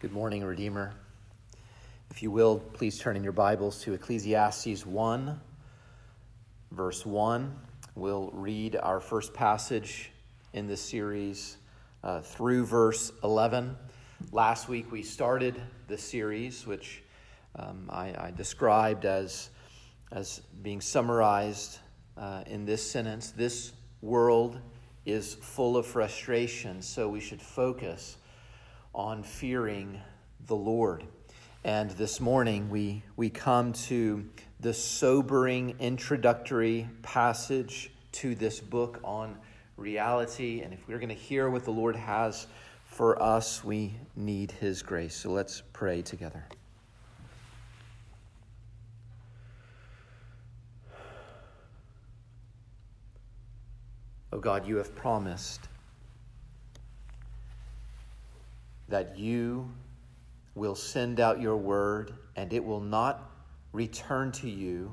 Good morning, Redeemer. If you will, please turn in your Bibles to Ecclesiastes 1, verse 1. We'll read our first passage in this series uh, through verse 11. Last week we started the series, which um, I, I, described as, as being summarized uh, in this sentence This world is full of frustration, so we should focus on fearing the Lord. And this morning we, we come to the sobering introductory passage to this book on reality. And if we're going to hear what the Lord has for us, we need His grace. So let's pray together. Oh God, you have promised that you will send out your word and it will not return to you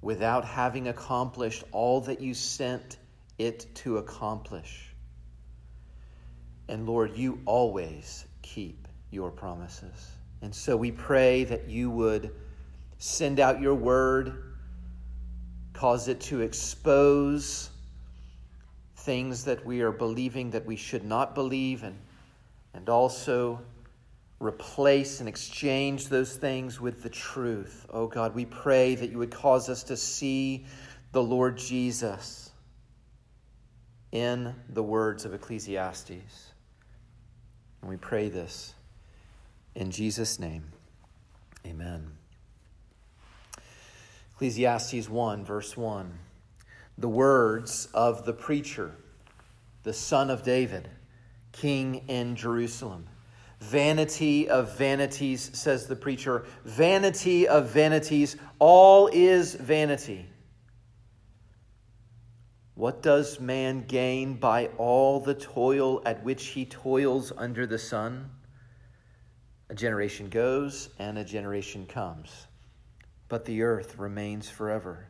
without having accomplished all that you sent it to accomplish. And Lord, you always keep your promises. And so we pray that you would send out your word, cause it to expose things that we are believing that we should not believe and and also replace and exchange those things with the truth. Oh God, we pray that you would cause us to see the Lord Jesus in the words of Ecclesiastes. And we pray this in Jesus' name. Amen. Ecclesiastes 1, verse 1. The words of the preacher, the son of David king in Jerusalem. Vanity of vanities, says the preacher. Vanity of vanities. All is vanity. What does man gain by all the toil at which he toils under the sun? A generation goes and a generation comes, but the earth remains forever.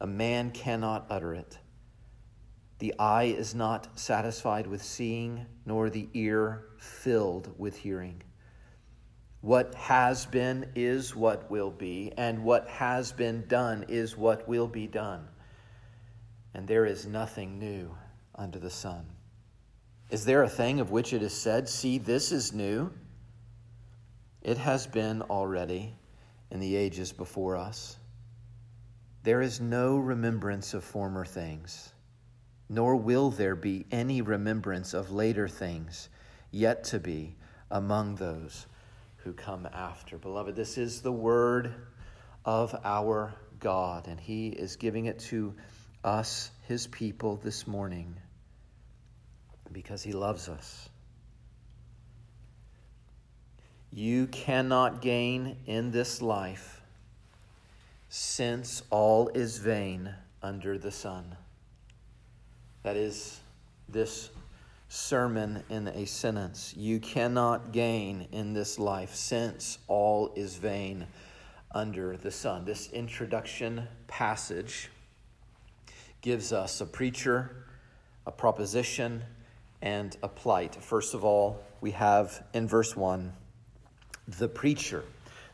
a man cannot utter it. The eye is not satisfied with seeing, nor the ear filled with hearing. What has been is what will be, and what has been done is what will be done. And there is nothing new under the sun. Is there a thing of which it is said, See, this is new? It has been already in the ages before us. There is no remembrance of former things, nor will there be any remembrance of later things yet to be among those who come after. Beloved, this is the word of our God, and He is giving it to us, His people, this morning because He loves us. You cannot gain in this life since all is vain under the sun. That is this sermon in a sentence. You cannot gain in this life since all is vain under the sun. This introduction passage gives us a preacher, a proposition, and a plight. First of all, we have in verse 1 the preacher,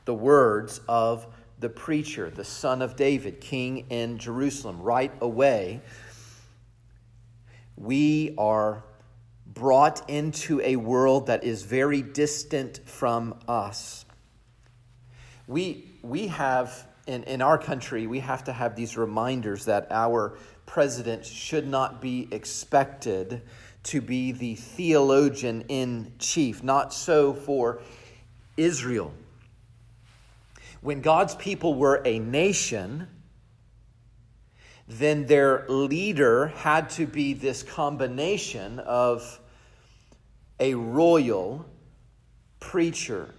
the words of the preacher, the son of David, king in Jerusalem. Right away, we are brought into a world that is very distant from us. We, we have, in, in our country, we have to have these reminders that our president should not be expected to be the theologian in chief. Not so for Israel. When God's people were a nation, then their leader had to be this combination of a royal preacher,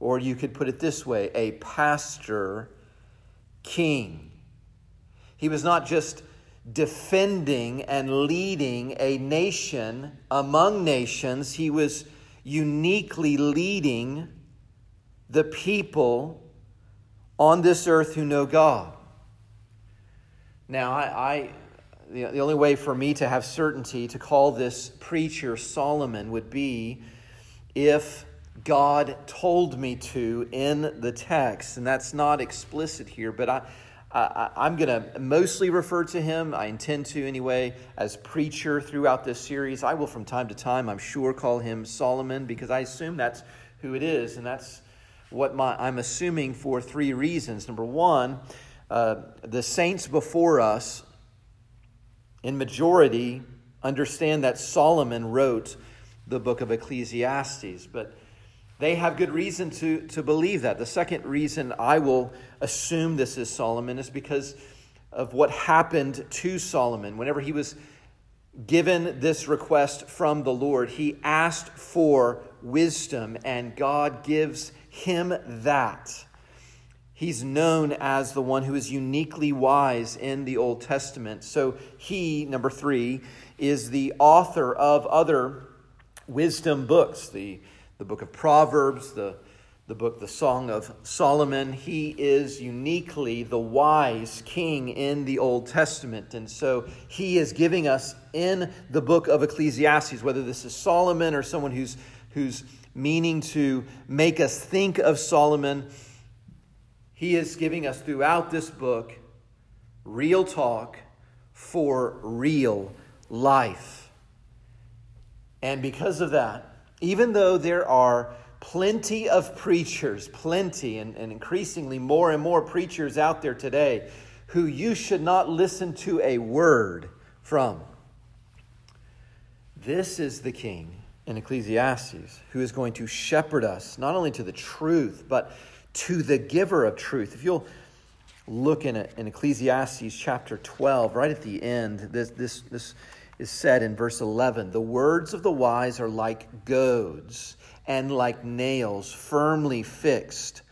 or you could put it this way a pastor king. He was not just defending and leading a nation among nations, he was uniquely leading the people on this earth who know God. Now, I, I the, the only way for me to have certainty to call this preacher Solomon would be if God told me to in the text. And that's not explicit here, but I, I, am going to mostly refer to him, I intend to anyway, as preacher throughout this series. I will, from time to time, I'm sure, call him Solomon because I assume that's who it is. And that's what my, I'm assuming for three reasons. Number one, uh, the saints before us in majority, understand that Solomon wrote the book of Ecclesiastes, but they have good reason to, to believe that. The second reason I will assume this is Solomon is because of what happened to Solomon. Whenever he was given this request from the Lord, he asked for wisdom, and God gives him that. He's known as the one who is uniquely wise in the Old Testament. So he, number three, is the author of other wisdom books the, the book of Proverbs, the, the book, the Song of Solomon. He is uniquely the wise king in the Old Testament. And so he is giving us in the book of Ecclesiastes, whether this is Solomon or someone who's, who's meaning to make us think of Solomon he is giving us throughout this book real talk for real life. And because of that, even though there are plenty of preachers, plenty, and, and increasingly more and more preachers out there today who you should not listen to a word from, this is the king in Ecclesiastes who is going to shepherd us not only to the truth, but to the giver of truth. If you'll look in, it, in Ecclesiastes chapter 12, right at the end, this, this, this is said in verse 11 The words of the wise are like goads, and like nails firmly fixed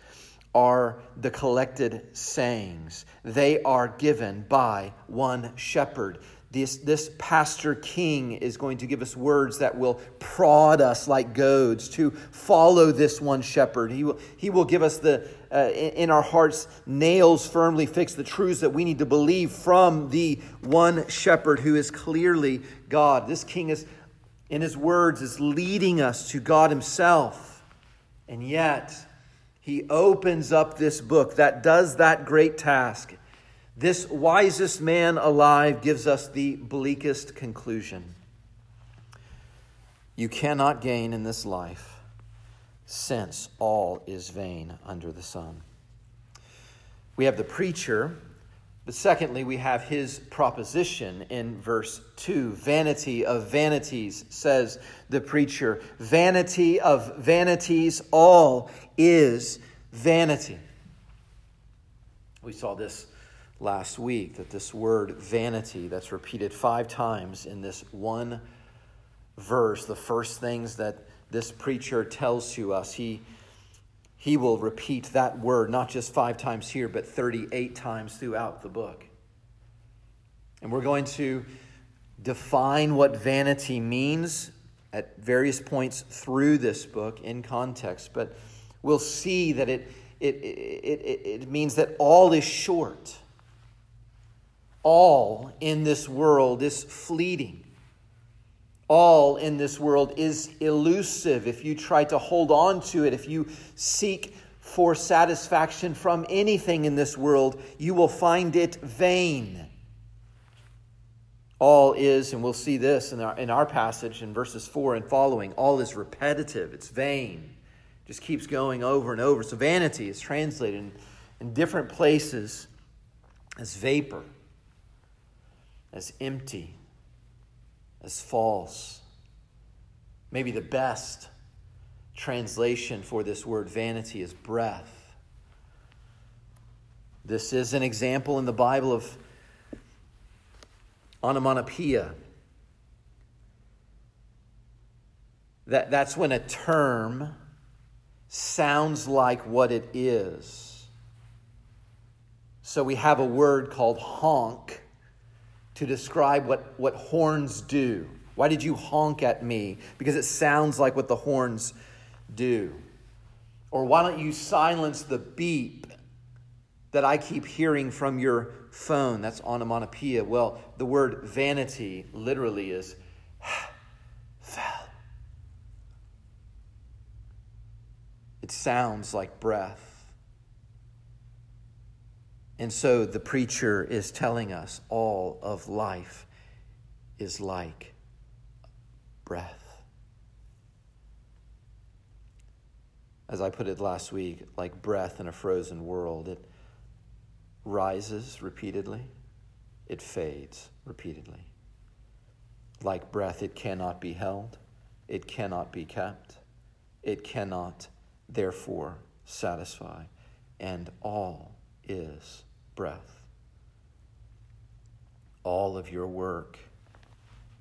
are the collected sayings. They are given by one shepherd. This, this pastor king is going to give us words that will prod us like goads to follow this one shepherd. He will, he will give us the, uh, in our hearts, nails firmly fixed, the truths that we need to believe from the one shepherd who is clearly God. This king is, in his words, is leading us to God himself. And yet, he opens up this book that does that great task this wisest man alive gives us the bleakest conclusion. You cannot gain in this life, since all is vain under the sun. We have the preacher, but secondly, we have his proposition in verse 2. Vanity of vanities, says the preacher. Vanity of vanities, all is vanity. We saw this last week that this word vanity, that's repeated five times in this one verse, the first things that this preacher tells to us, he, he will repeat that word not just five times here, but 38 times throughout the book. And we're going to define what vanity means at various points through this book in context, but we'll see that it, it, it, it, it means that all is short all in this world is fleeting. All in this world is elusive. If you try to hold on to it, if you seek for satisfaction from anything in this world, you will find it vain. All is, and we'll see this in our, in our passage in verses 4 and following, all is repetitive, it's vain. It just keeps going over and over. So vanity is translated in, in different places as vapor as empty, as false. Maybe the best translation for this word vanity is breath. This is an example in the Bible of onomatopoeia. that, that's when a term sounds like what it is. So we have a word called honk to describe what, what horns do. Why did you honk at me? Because it sounds like what the horns do. Or why don't you silence the beep that I keep hearing from your phone? That's onomatopoeia. Well, the word vanity literally is hevel. It sounds like breath. And so the preacher is telling us all of life is like breath. As I put it last week, like breath in a frozen world, it rises repeatedly, it fades repeatedly. Like breath, it cannot be held, it cannot be kept, it cannot therefore satisfy, and all is breath. All of your work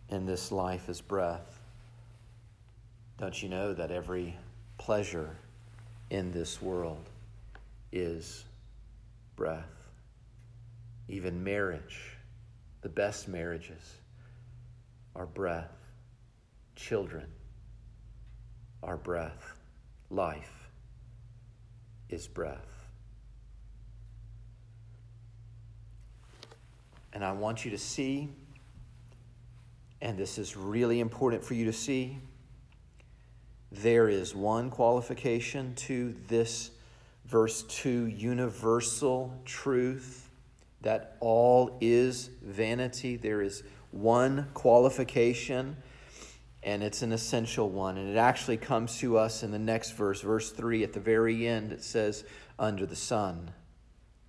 in this life is breath. Don't you know that every pleasure in this world is breath? Even marriage, the best marriages, are breath. Children are breath. Life is breath. And I want you to see, and this is really important for you to see, there is one qualification to this verse 2 universal truth that all is vanity. There is one qualification and it's an essential one. And it actually comes to us in the next verse, verse 3. At the very end, it says, under the sun.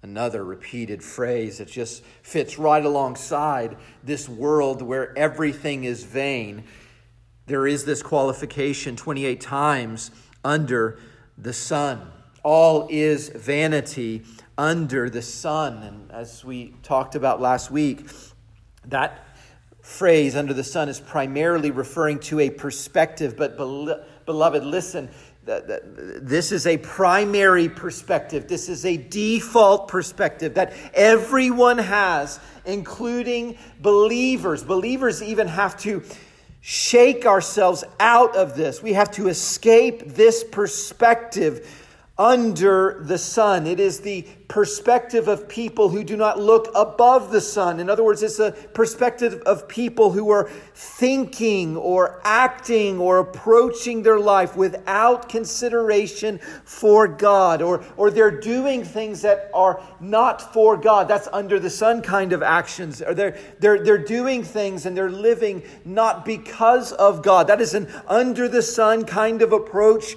Another repeated phrase that just fits right alongside this world where everything is vain. There is this qualification 28 times under the sun. All is vanity under the sun. And as we talked about last week, that phrase under the sun is primarily referring to a perspective, but beloved, listen. This is a primary perspective. This is a default perspective that everyone has, including believers. Believers even have to shake ourselves out of this. We have to escape this perspective under the sun. It is the perspective of people who do not look above the sun. In other words, it's a perspective of people who are thinking or acting or approaching their life without consideration for God, or, or they're doing things that are not for God. That's under the sun kind of actions. Or they're, they're, they're doing things and they're living not because of God. That is an under the sun kind of approach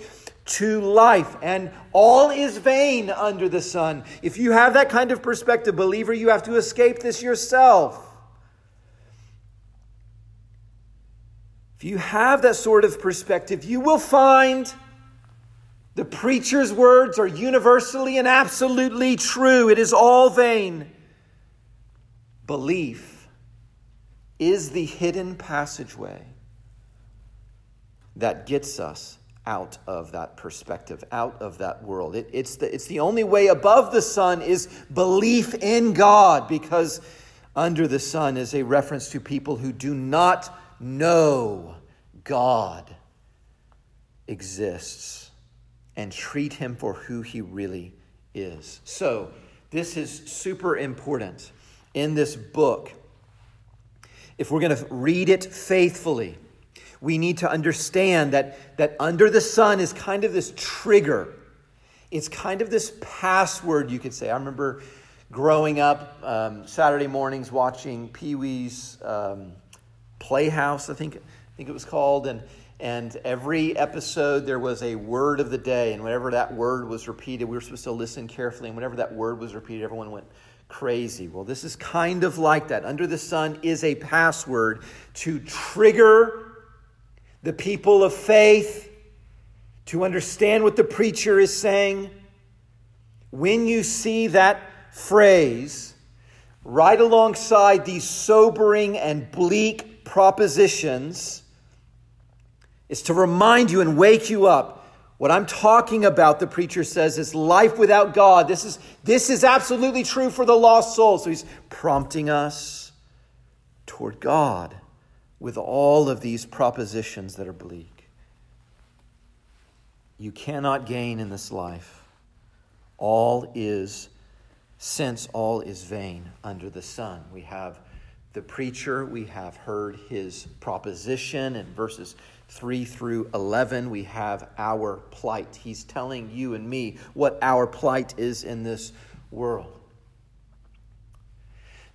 to life, and all is vain under the sun. If you have that kind of perspective, believer, you have to escape this yourself. If you have that sort of perspective, you will find the preacher's words are universally and absolutely true. It is all vain. Belief is the hidden passageway that gets us out of that perspective, out of that world. It, it's, the, it's the only way above the sun is belief in God, because under the sun is a reference to people who do not know God exists and treat him for who he really is. So, this is super important in this book. If we're going to read it faithfully, we need to understand that, that under the sun is kind of this trigger. It's kind of this password, you could say. I remember growing up um, Saturday mornings watching Pee Wee's um, Playhouse, I think, I think it was called. And, and every episode there was a word of the day. And whenever that word was repeated, we were supposed to listen carefully. And whenever that word was repeated, everyone went crazy. Well, this is kind of like that. Under the sun is a password to trigger the people of faith to understand what the preacher is saying. When you see that phrase right alongside these sobering and bleak propositions, is to remind you and wake you up. What I'm talking about, the preacher says, is life without God. This is, this is absolutely true for the lost soul. So he's prompting us toward God with all of these propositions that are bleak. You cannot gain in this life. All is, since all is vain under the sun. We have the preacher, we have heard his proposition in verses 3 through 11. We have our plight. He's telling you and me what our plight is in this world.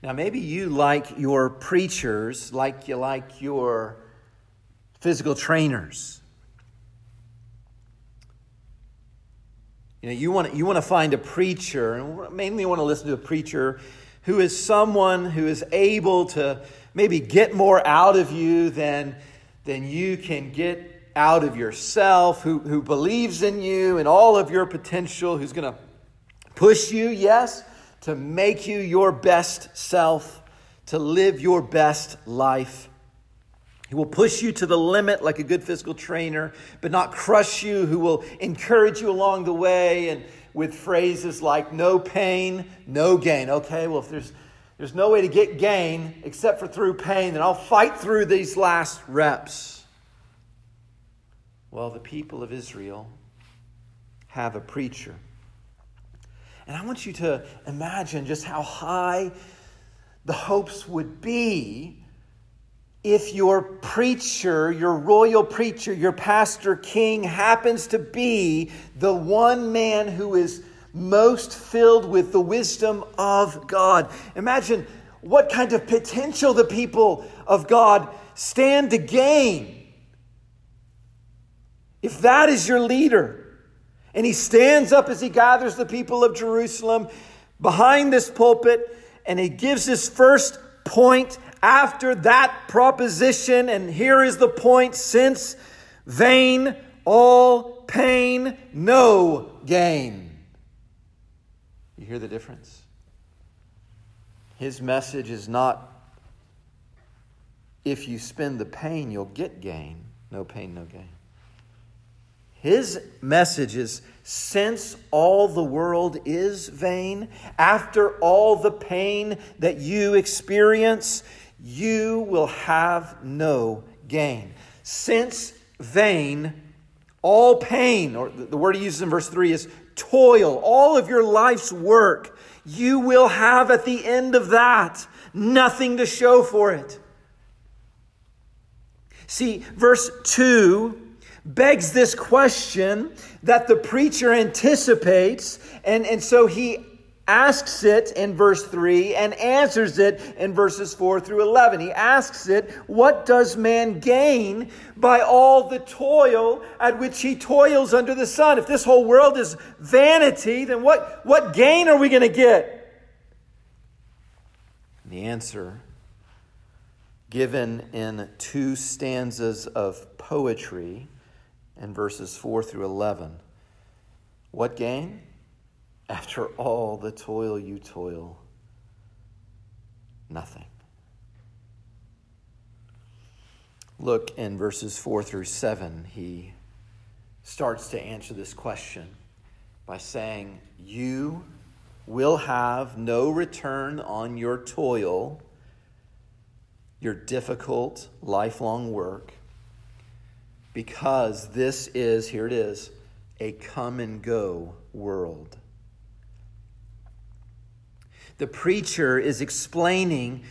Now, maybe you like your preachers like you like your physical trainers. You know, you want, you want to find a preacher, and mainly want to listen to a preacher who is someone who is able to maybe get more out of you than, than you can get out of yourself, who, who believes in you and all of your potential, who's going to push you, yes, to make you your best self, to live your best life. He will push you to the limit like a good physical trainer, but not crush you, who will encourage you along the way and with phrases like no pain, no gain. Okay, well, if there's, there's no way to get gain except for through pain, then I'll fight through these last reps. Well, the people of Israel have a preacher and I want you to imagine just how high the hopes would be if your preacher, your royal preacher, your pastor king happens to be the one man who is most filled with the wisdom of God. Imagine what kind of potential the people of God stand to gain. If that is your leader, and he stands up as he gathers the people of Jerusalem behind this pulpit and he gives his first point after that proposition. And here is the point since vain, all pain, no gain. You hear the difference? His message is not if you spend the pain, you'll get gain. No pain, no gain. His message is since all the world is vain, after all the pain that you experience, you will have no gain. Since vain, all pain, or the word he uses in verse 3 is toil, all of your life's work, you will have at the end of that nothing to show for it. See, verse 2 begs this question that the preacher anticipates. And, and so he asks it in verse 3 and answers it in verses 4 through 11. He asks it, What does man gain by all the toil at which he toils under the sun? If this whole world is vanity, then what, what gain are we going to get? The answer, given in two stanzas of poetry, in verses 4 through 11. What gain? After all the toil you toil, nothing. Look in verses 4 through 7. He starts to answer this question by saying, You will have no return on your toil, your difficult, lifelong work because this is, here it is, a come and go world. The preacher is explaining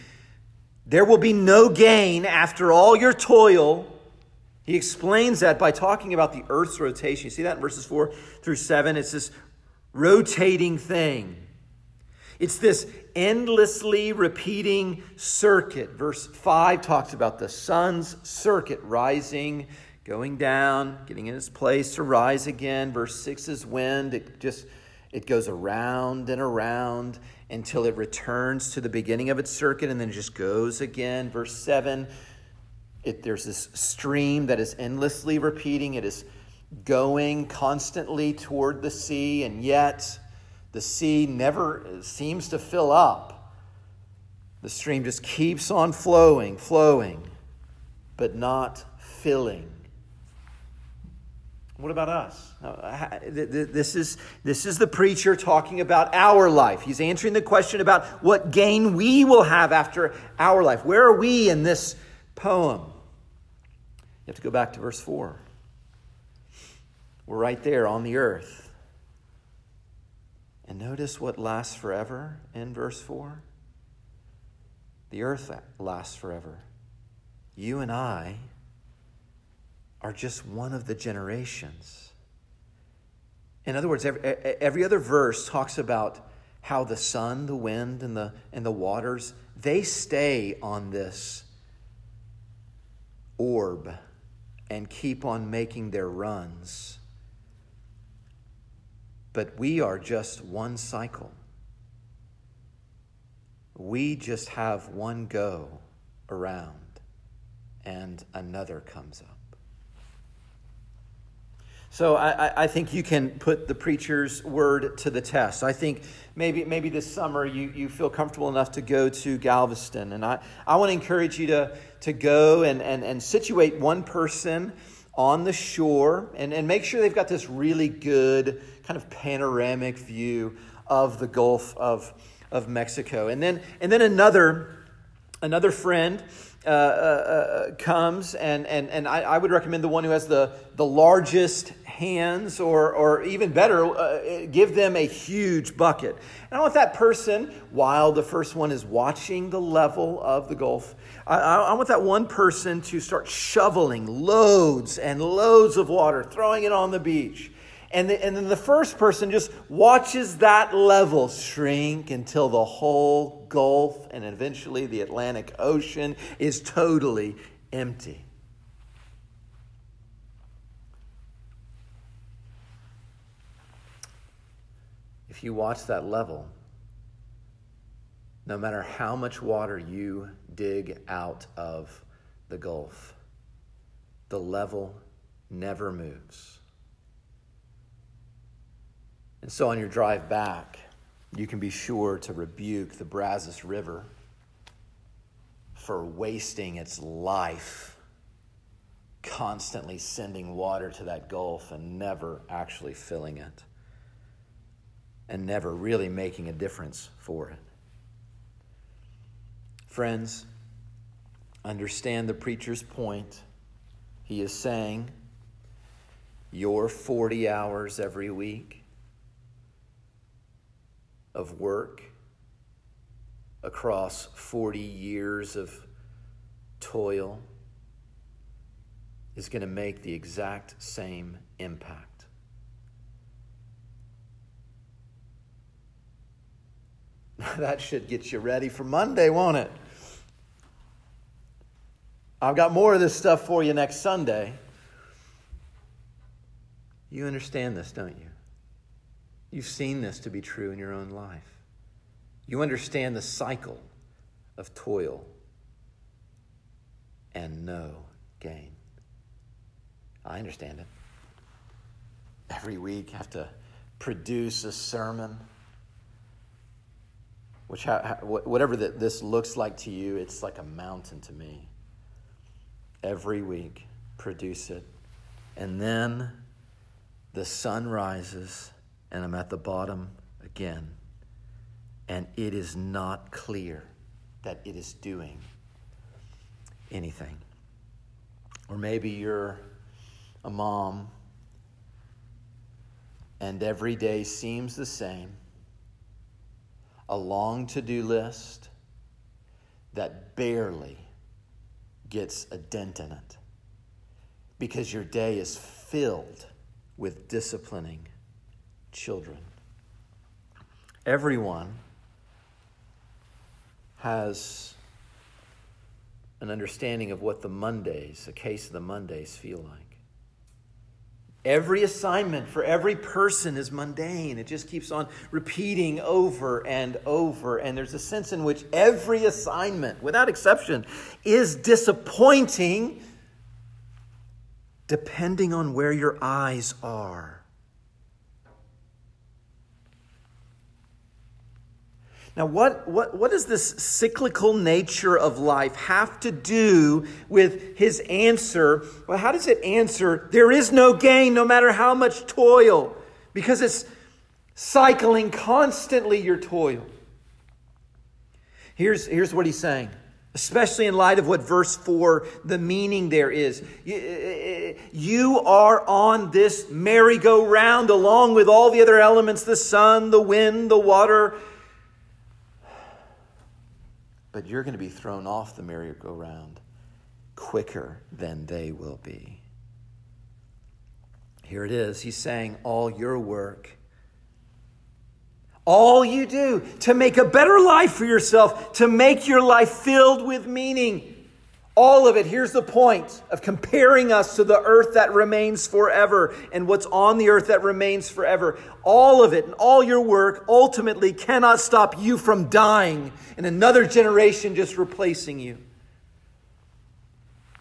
there will be no gain after all your toil. He explains that by talking about the earth's rotation. You see that in verses 4 through 7? It's this rotating thing. It's this endlessly repeating circuit. Verse 5 talks about the sun's circuit rising going down, getting in its place to rise again. Verse 6 is wind. It just it goes around and around until it returns to the beginning of its circuit and then it just goes again. Verse 7, it, there's this stream that is endlessly repeating. It is going constantly toward the sea, and yet the sea never seems to fill up. The stream just keeps on flowing, flowing, but not filling. What about us? Uh, this is, this is the preacher talking about our life. He's answering the question about what gain we will have after our life. Where are we in this poem? You have to go back to verse 4. We're right there on the earth. And notice what lasts forever in verse 4. The earth lasts forever. You and I are just one of the generations. In other words, every, every other verse talks about how the sun, the wind, and the, and the waters, they stay on this orb and keep on making their runs. But we are just one cycle. We just have one go around, and another comes up. So I, I, think you can put the preacher's word to the test. I think maybe, maybe this summer you, you feel comfortable enough to go to Galveston. And I, I want to encourage you to, to go and, and, and situate one person on the shore and, and make sure they've got this really good kind of panoramic view of the Gulf of, of Mexico. And then, and then another, another friend uh, uh, uh, comes, and, and, and I, I, would recommend the one who has the, the largest hands, or, or even better, uh, give them a huge bucket. And I want that person, while the first one is watching the level of the Gulf, I, I want that one person to start shoveling loads and loads of water, throwing it on the beach. And, the, and then the first person just watches that level shrink until the whole Gulf and eventually the Atlantic Ocean is totally empty. If you watch that level, no matter how much water you dig out of the Gulf, the level never moves. And so on your drive back, you can be sure to rebuke the Brazos River for wasting its life constantly sending water to that gulf and never actually filling it and never really making a difference for it. Friends, understand the preacher's point. He is saying, Your 40 hours every week of work across 40 years of toil is going to make the exact same impact. that should get you ready for Monday, won't it? I've got more of this stuff for you next Sunday. You understand this, don't you? You've seen this to be true in your own life. You understand the cycle of toil and no gain. I understand it. Every week, I have to produce a sermon, which, whatever this looks like to you, it's like a mountain to me. Every week, produce it. And then the sun rises and I'm at the bottom again. And it is not clear that it is doing anything. Or maybe you're a mom and every day seems the same a long to do list that barely gets a dent in it because your day is filled with disciplining children. Everyone has an understanding of what the Mondays, a case of the Mondays, feel like. Every assignment for every person is mundane. It just keeps on repeating over and over. And there's a sense in which every assignment, without exception, is disappointing depending on where your eyes are. Now, what, what, what does this cyclical nature of life have to do with his answer? Well, how does it answer? There is no gain no matter how much toil, because it's cycling constantly your toil. Here's, here's what he's saying especially in light of what verse 4, the meaning there is. You are on this merry-go-round along with all the other elements the sun, the wind, the water. But you're going to be thrown off the merry-go-round quicker than they will be. Here it is. He's saying, All your work all you do to make a better life for yourself, to make your life filled with meaning. All of it, here's the point of comparing us to the earth that remains forever and what's on the earth that remains forever. All of it and all your work ultimately cannot stop you from dying and another generation just replacing you.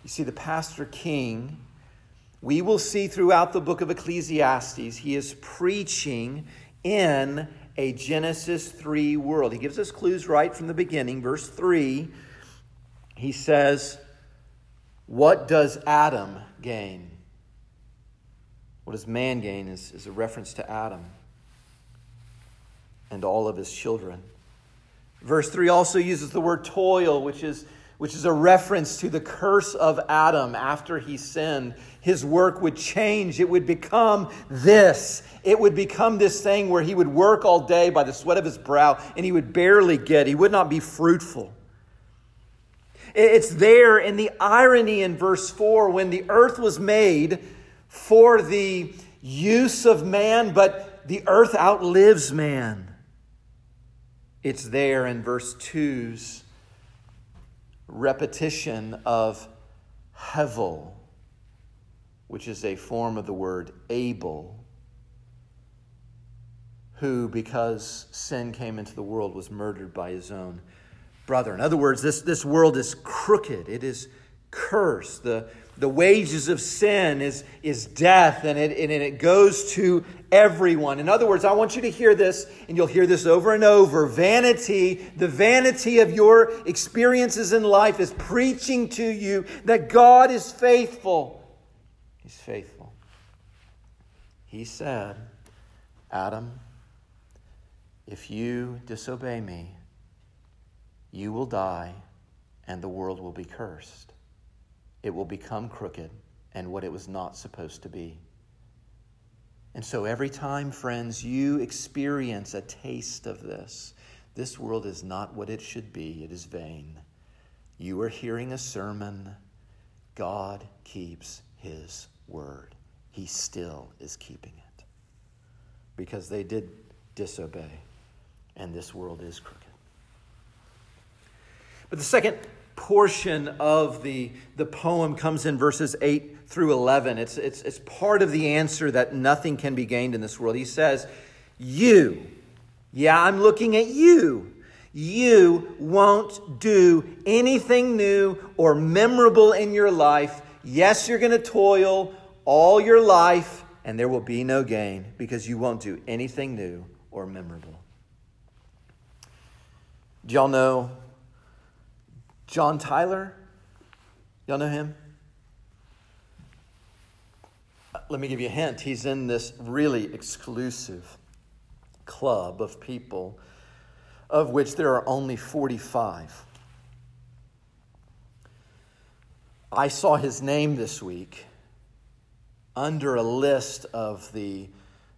You see, the pastor king, we will see throughout the book of Ecclesiastes, he is preaching in a Genesis 3 world. He gives us clues right from the beginning. Verse 3, he says, What does Adam gain? What does man gain is, is a reference to Adam and all of his children. Verse 3 also uses the word toil, which is which is a reference to the curse of Adam after he sinned. His work would change. It would become this. It would become this thing where he would work all day by the sweat of his brow and he would barely get. He would not be fruitful. It's there in the irony in verse 4 when the earth was made for the use of man, but the earth outlives man. It's there in verse 2's repetition of hevel, which is a form of the word Abel, who, because sin came into the world, was murdered by his own brother. In other words, this, this world is crooked, it is cursed. The, the wages of sin is, is death, and it, and it goes to everyone. In other words, I want you to hear this, and you'll hear this over and over. Vanity, the vanity of your experiences in life, is preaching to you that God is faithful. He's faithful. He said, Adam, if you disobey me, you will die, and the world will be cursed it will become crooked and what it was not supposed to be. And so, every time, friends, you experience a taste of this, this world is not what it should be, it is vain. You are hearing a sermon. God keeps his word, he still is keeping it because they did disobey, and this world is crooked. But the second portion of the, the poem comes in verses 8 through 11. It's, it's, it's part of the answer that nothing can be gained in this world. He says, You, yeah, I'm looking at you. You won't do anything new or memorable in your life. Yes, you're going to toil all your life, and there will be no gain because you won't do anything new or memorable. Do y'all know John Tyler, y'all know him? Uh, let me give you a hint. He's in this really exclusive club of people, of which there are only 45. I saw his name this week under a list of the,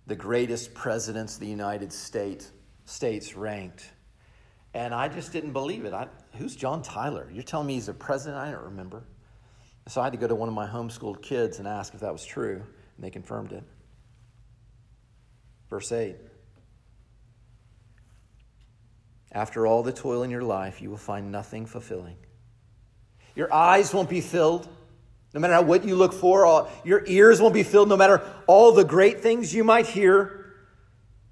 the greatest presidents the United States, States ranked. And I just didn't believe it. I, who's John Tyler? You're telling me he's a president? I don't remember. So I had to go to one of my homeschooled kids and ask if that was true, and they confirmed it. Verse 8 After all the toil in your life, you will find nothing fulfilling. Your eyes won't be filled, no matter what you look for. All, your ears won't be filled, no matter all the great things you might hear.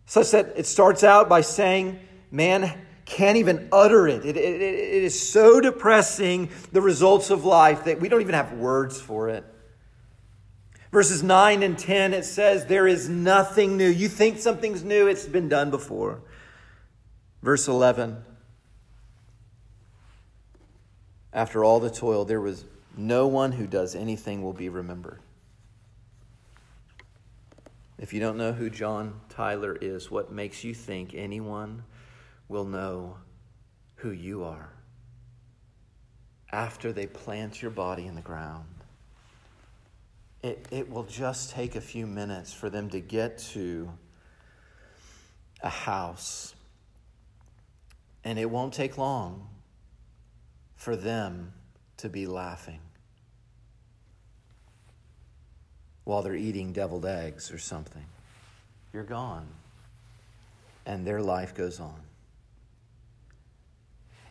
Such that it starts out by saying, Man can't even utter it. It, it. it is so depressing, the results of life, that we don't even have words for it. Verses 9 and 10, it says, There is nothing new. You think something's new, it's been done before. Verse 11 After all the toil, there was no one who does anything will be remembered. If you don't know who John Tyler is, what makes you think anyone will know who you are after they plant your body in the ground? It, it will just take a few minutes for them to get to a house. And it won't take long for them to be laughing while they're eating deviled eggs or something. You're gone. And their life goes on.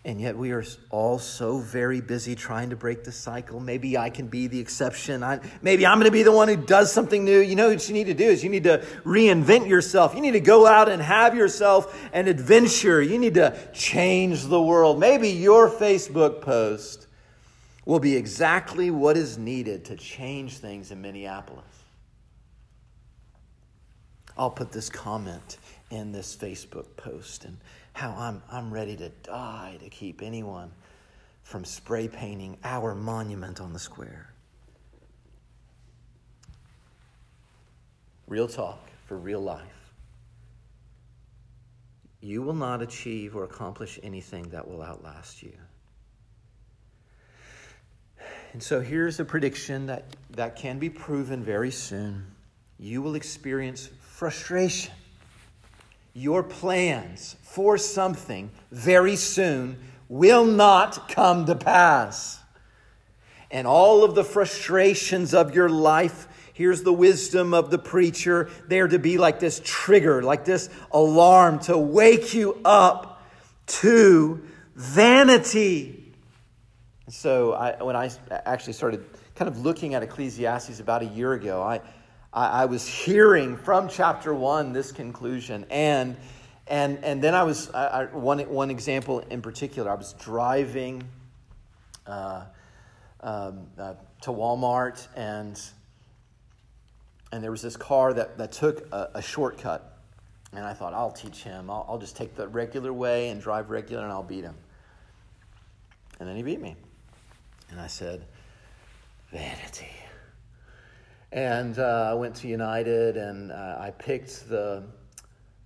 And yet we are all so very busy trying to break the cycle. Maybe I can be the exception. I, maybe I'm going to be the one who does something new. You know what you need to do is you need to reinvent yourself. You need to go out and have yourself an adventure. You need to change the world. Maybe your Facebook post will be exactly what is needed to change things in Minneapolis. I'll put this comment in this Facebook post and how I'm, I'm ready to die to keep anyone from spray painting our monument on the square. Real talk for real life. You will not achieve or accomplish anything that will outlast you. And so here's a prediction that, that can be proven very soon. You will experience frustration your plans for something very soon will not come to pass. And all of the frustrations of your life, here's the wisdom of the preacher, they're to be like this trigger, like this alarm to wake you up to vanity. So I, when I actually started kind of looking at Ecclesiastes about a year ago, I, I, I was hearing from chapter one this conclusion. And, and, and then I was, I, I, one, one example in particular, I was driving uh, um, uh, to Walmart and, and there was this car that, that took a, a shortcut. And I thought, I'll teach him. I'll, I'll just take the regular way and drive regular and I'll beat him. And then he beat me. And I said, Vanity. And uh, I went to United and uh, I picked the,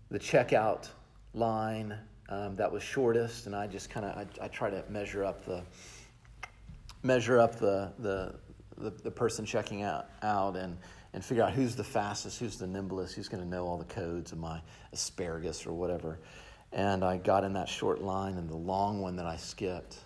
the checkout line um, that was shortest, and I just kind of I, I try to measure up the measure up the the, the, the person checking out, out and and figure out who's the fastest, who's the nimblest, who's going to know all the codes of my asparagus or whatever. And I got in that short line, and the long one that I skipped,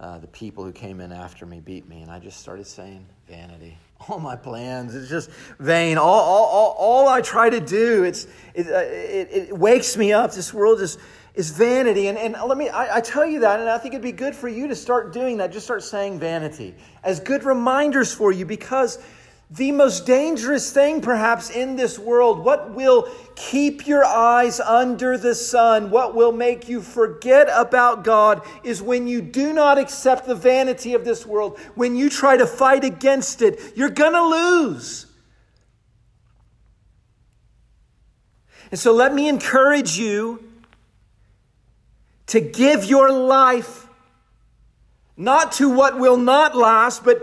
uh, the people who came in after me beat me, and I just started saying vanity all my plans. It's just vain. All, all, all, all I try to do, it's, it, uh, it, it, wakes me up. This world is, is vanity. And, and let me, I, I tell you that, and I think it'd be good for you to start doing that. Just start saying vanity as good reminders for you because the most dangerous thing, perhaps, in this world, what will keep your eyes under the sun, what will make you forget about God, is when you do not accept the vanity of this world, when you try to fight against it, you're going to lose. And so let me encourage you to give your life not to what will not last, but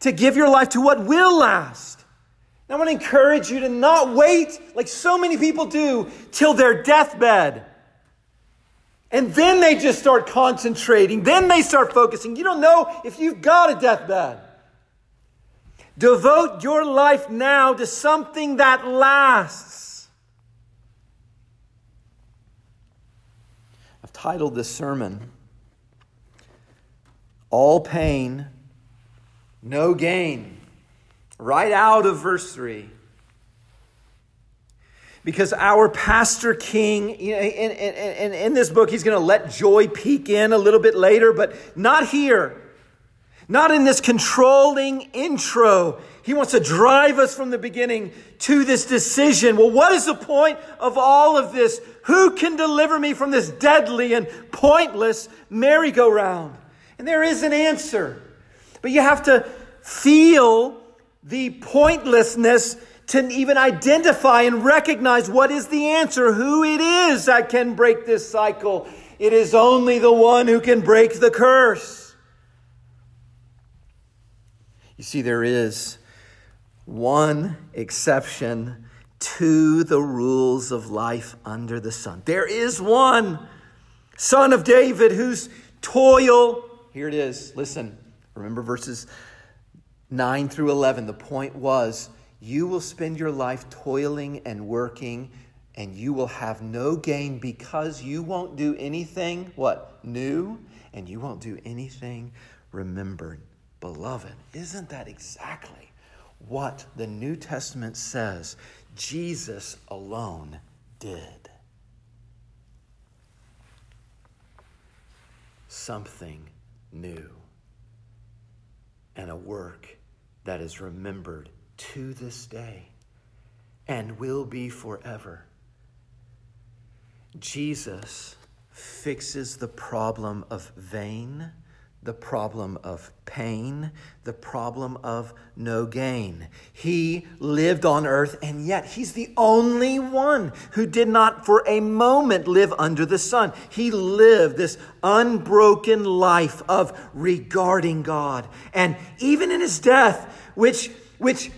to give your life to what will last. I want to encourage you to not wait, like so many people do, till their deathbed. And then they just start concentrating. Then they start focusing. You don't know if you've got a deathbed. Devote your life now to something that lasts. I've titled this sermon, All Pain no gain. Right out of verse 3. Because our pastor king, you know, in, in, in, in this book, he's going to let joy peek in a little bit later, but not here. Not in this controlling intro. He wants to drive us from the beginning to this decision. Well, what is the point of all of this? Who can deliver me from this deadly and pointless merry-go-round? And there is an answer. But you have to feel the pointlessness to even identify and recognize what is the answer, who it is that can break this cycle. It is only the one who can break the curse. You see, there is one exception to the rules of life under the sun. There is one son of David whose toil, here it is, listen, remember verses 9 through 11. The point was you will spend your life toiling and working, and you will have no gain because you won't do anything, what, new? And you won't do anything remembered. Beloved, isn't that exactly what the New Testament says Jesus alone did? Something new and a work that is remembered to this day and will be forever. Jesus fixes the problem of vain the problem of pain, the problem of no gain. He lived on earth, and yet he's the only one who did not for a moment live under the sun. He lived this unbroken life of regarding God. And even in his death, which, which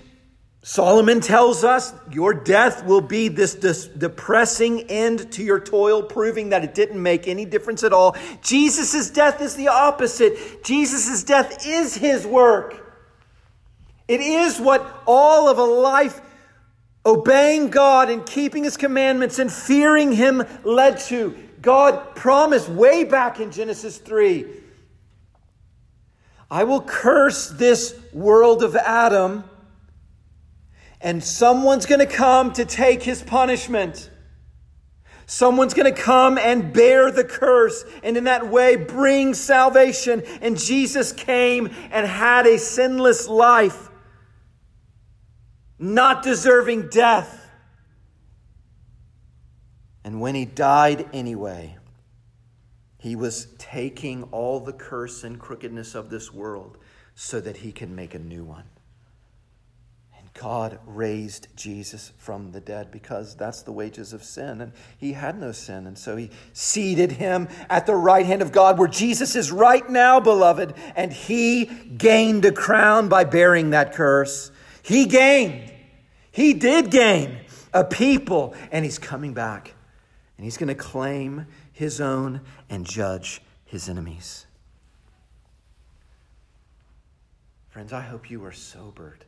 Solomon tells us your death will be this, depressing end to your toil, proving that it didn't make any difference at all. Jesus' death is the opposite. Jesus' death is his work. It is what all of a life obeying God and keeping his commandments and fearing him led to. God promised way back in Genesis 3 I will curse this world of Adam and someone's going to come to take his punishment. Someone's going to come and bear the curse and in that way bring salvation. And Jesus came and had a sinless life, not deserving death. And when he died anyway, he was taking all the curse and crookedness of this world so that he can make a new one. God raised Jesus from the dead because that's the wages of sin. And he had no sin. And so he seated him at the right hand of God where Jesus is right now, beloved. And he gained a crown by bearing that curse. He gained. He did gain a people. And he's coming back. And he's going to claim his own and judge his enemies. Friends, I hope you are sobered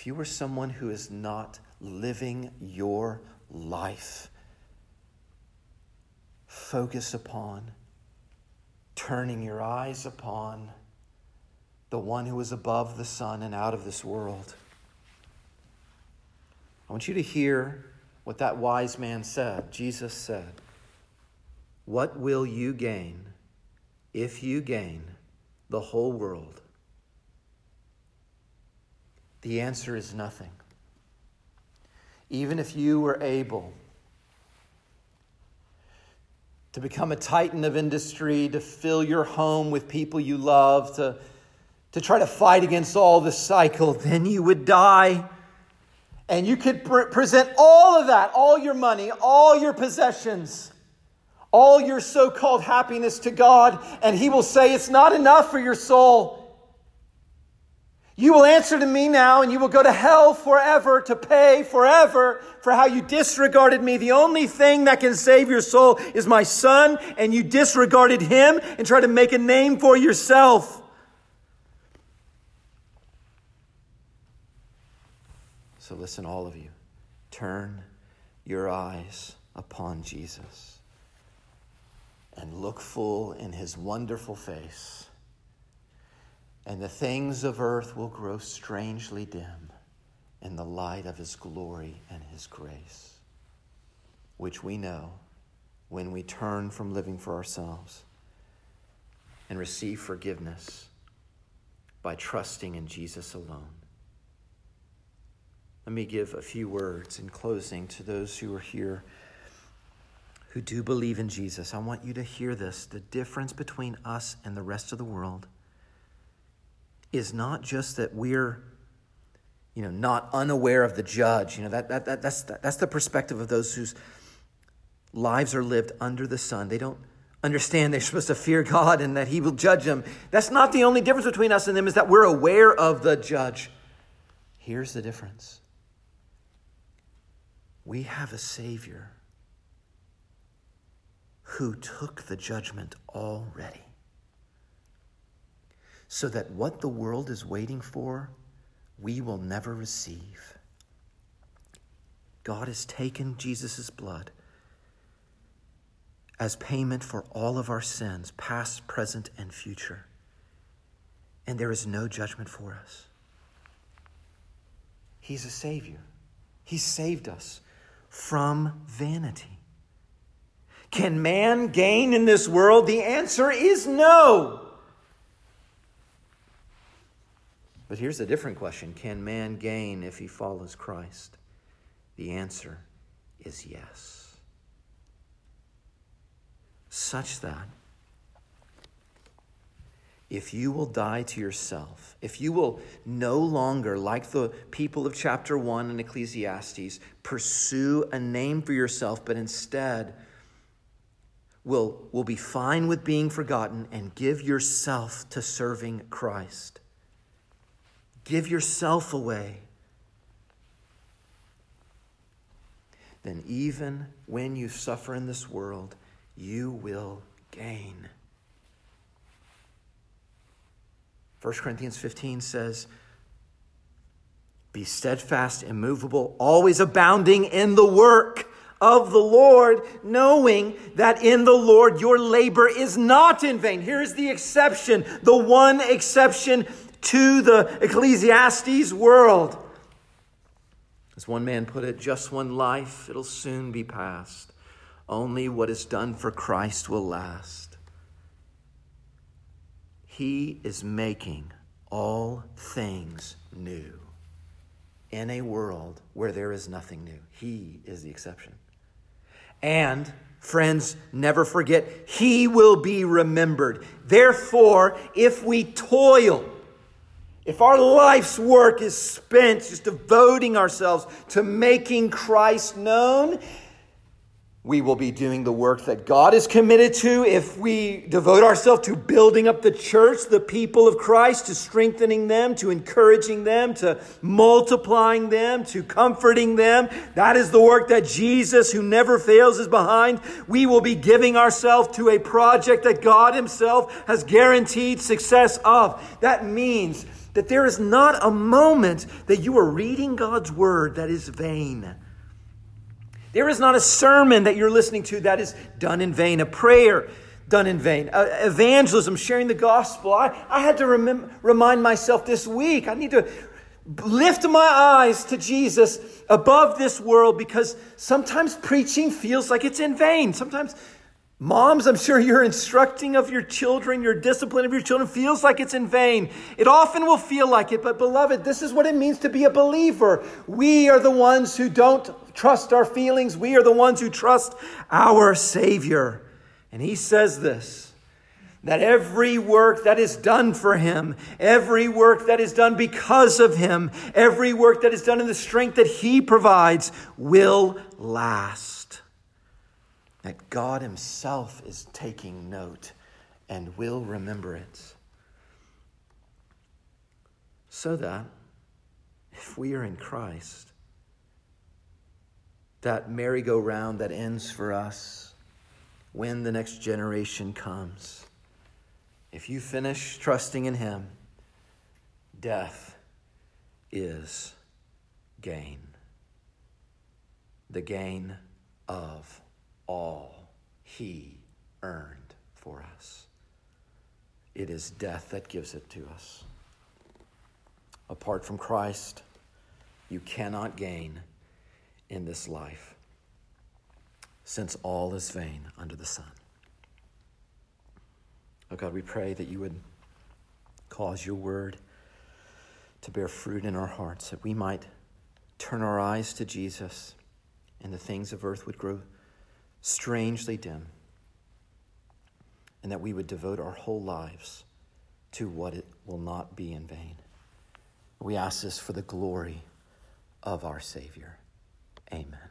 if you are someone who is not living your life, focus upon, turning your eyes upon the one who is above the sun and out of this world. I want you to hear what that wise man said. Jesus said, What will you gain if you gain the whole world the answer is nothing. Even if you were able to become a titan of industry, to fill your home with people you love, to, to try to fight against all the cycle, then you would die. And you could pre- present all of that, all your money, all your possessions, all your so called happiness to God, and He will say, It's not enough for your soul. You will answer to me now, and you will go to hell forever to pay forever for how you disregarded me. The only thing that can save your soul is my son, and you disregarded him and tried to make a name for yourself. So, listen, all of you, turn your eyes upon Jesus and look full in his wonderful face and the things of earth will grow strangely dim in the light of His glory and His grace, which we know when we turn from living for ourselves and receive forgiveness by trusting in Jesus alone. Let me give a few words in closing to those who are here who do believe in Jesus. I want you to hear this the difference between us and the rest of the world is not just that we're you know, not unaware of the judge. You know, that, that, that, that's, that, that's the perspective of those whose lives are lived under the sun. They don't understand they're supposed to fear God and that He will judge them. That's not the only difference between us and them, is that we're aware of the judge. Here's the difference we have a Savior who took the judgment already. So that what the world is waiting for, we will never receive. God has taken Jesus' blood as payment for all of our sins, past, present, and future. And there is no judgment for us. He's a Savior. He saved us from vanity. Can man gain in this world? The answer is no. But here's a different question Can man gain if he follows Christ? The answer is yes. Such that if you will die to yourself, if you will no longer, like the people of chapter 1 in Ecclesiastes, pursue a name for yourself, but instead will, will be fine with being forgotten and give yourself to serving Christ, give yourself away, then even when you suffer in this world, you will gain. 1 Corinthians 15 says, Be steadfast, immovable, always abounding in the work of the Lord, knowing that in the Lord your labor is not in vain. Here's the exception, the one exception to the Ecclesiastes world. As one man put it, just one life, it'll soon be past. Only what is done for Christ will last. He is making all things new in a world where there is nothing new. He is the exception. And, friends, never forget, He will be remembered. Therefore, if we toil, if our life's work is spent just devoting ourselves to making Christ known, we will be doing the work that God is committed to if we devote ourselves to building up the church, the people of Christ, to strengthening them, to encouraging them, to multiplying them, to comforting them. That is the work that Jesus, who never fails, is behind. We will be giving ourselves to a project that God Himself has guaranteed success of. That means that there is not a moment that you are reading God's word that is vain. There is not a sermon that you're listening to that is done in vain, a prayer done in vain, uh, evangelism, sharing the gospel. I, I had to rem- remind myself this week, I need to lift my eyes to Jesus above this world because sometimes preaching feels like it's in vain. Sometimes Moms, I'm sure your instructing of your children, your discipline of your children feels like it's in vain. It often will feel like it, but beloved, this is what it means to be a believer. We are the ones who don't trust our feelings, we are the ones who trust our Savior. And He says this that every work that is done for Him, every work that is done because of Him, every work that is done in the strength that He provides will last that God Himself is taking note and will remember it. So that if we are in Christ, that merry-go-round that ends for us when the next generation comes, if you finish trusting in Him, death is gain. The gain of all he earned for us. It is death that gives it to us. Apart from Christ, you cannot gain in this life, since all is vain under the sun. Oh God, we pray that you would cause your word to bear fruit in our hearts, that we might turn our eyes to Jesus and the things of earth would grow strangely dim, and that we would devote our whole lives to what it will not be in vain. We ask this for the glory of our Savior. Amen.